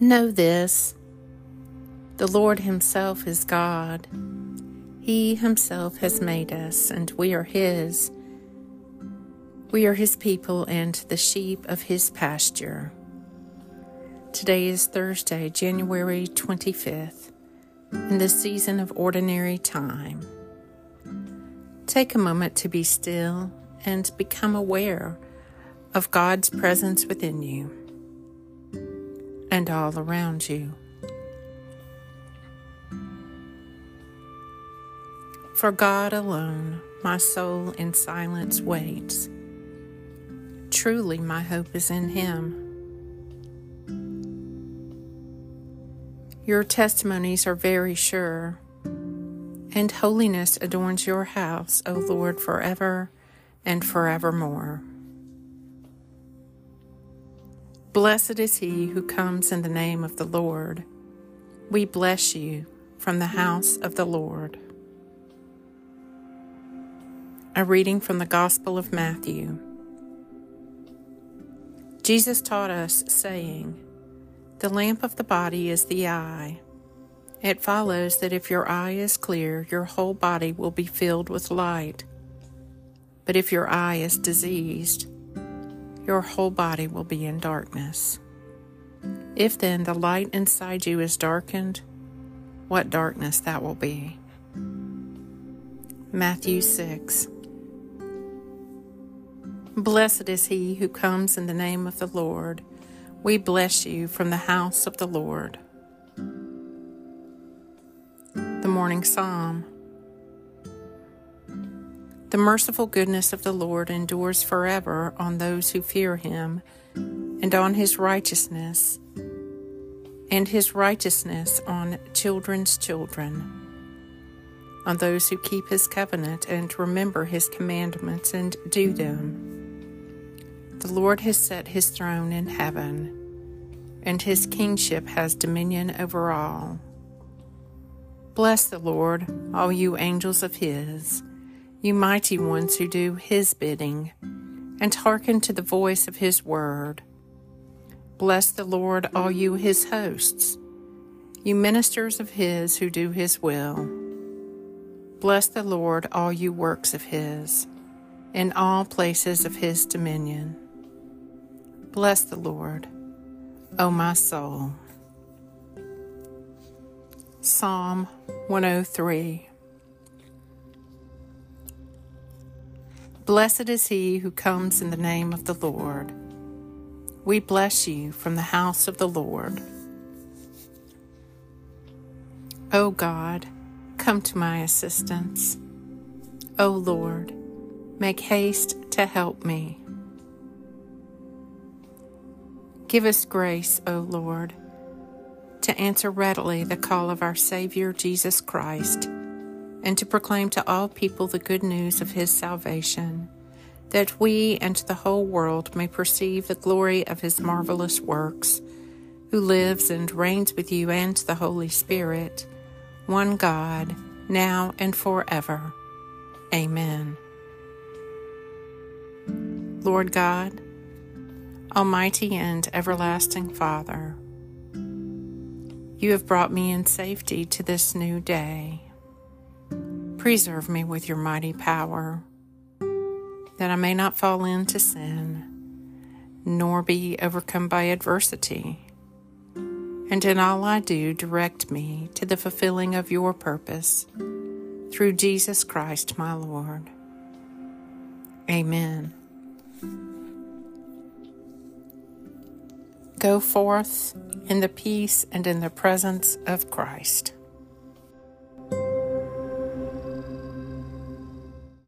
Know this the Lord Himself is God. He Himself has made us, and we are His. We are His people and the sheep of His pasture. Today is Thursday, January 25th, in the season of ordinary time. Take a moment to be still and become aware of God's presence within you and all around you. For God alone, my soul in silence waits. Truly, my hope is in Him. Your testimonies are very sure, and holiness adorns your house, O Lord, forever and forevermore. Blessed is he who comes in the name of the Lord. We bless you from the house of the Lord. A reading from the Gospel of Matthew. Jesus taught us, saying, The lamp of the body is the eye. It follows that if your eye is clear, your whole body will be filled with light. But if your eye is diseased, your whole body will be in darkness. If then the light inside you is darkened, what darkness that will be. Matthew 6 Blessed is he who comes in the name of the Lord. We bless you from the house of the Lord. The Morning Psalm the merciful goodness of the Lord endures forever on those who fear him, and on his righteousness, and his righteousness on children's children, on those who keep his covenant and remember his commandments and do them. The Lord has set his throne in heaven, and his kingship has dominion over all. Bless the Lord, all you angels of his you mighty ones who do his bidding, and hearken to the voice of his word. Bless the Lord, all you his hosts, you ministers of his who do his will. Bless the Lord, all you works of his, in all places of his dominion. Bless the Lord, O my soul. Psalm 103 Blessed is he who comes in the name of the Lord. We bless you from the house of the Lord. O God, come to my assistance. O Lord, make haste to help me. Give us grace, O Lord, to answer readily the call of our Savior Jesus Christ and to proclaim to all people the good news of his salvation, that we and the whole world may perceive the glory of his marvelous works, who lives and reigns with you and the Holy Spirit, one God, now and forever. Amen. Lord God, Almighty and everlasting Father, you have brought me in safety to this new day. Preserve me with your mighty power, that I may not fall into sin, nor be overcome by adversity. And in all I do, direct me to the fulfilling of your purpose through Jesus Christ my Lord. Amen. Go forth in the peace and in the presence of Christ.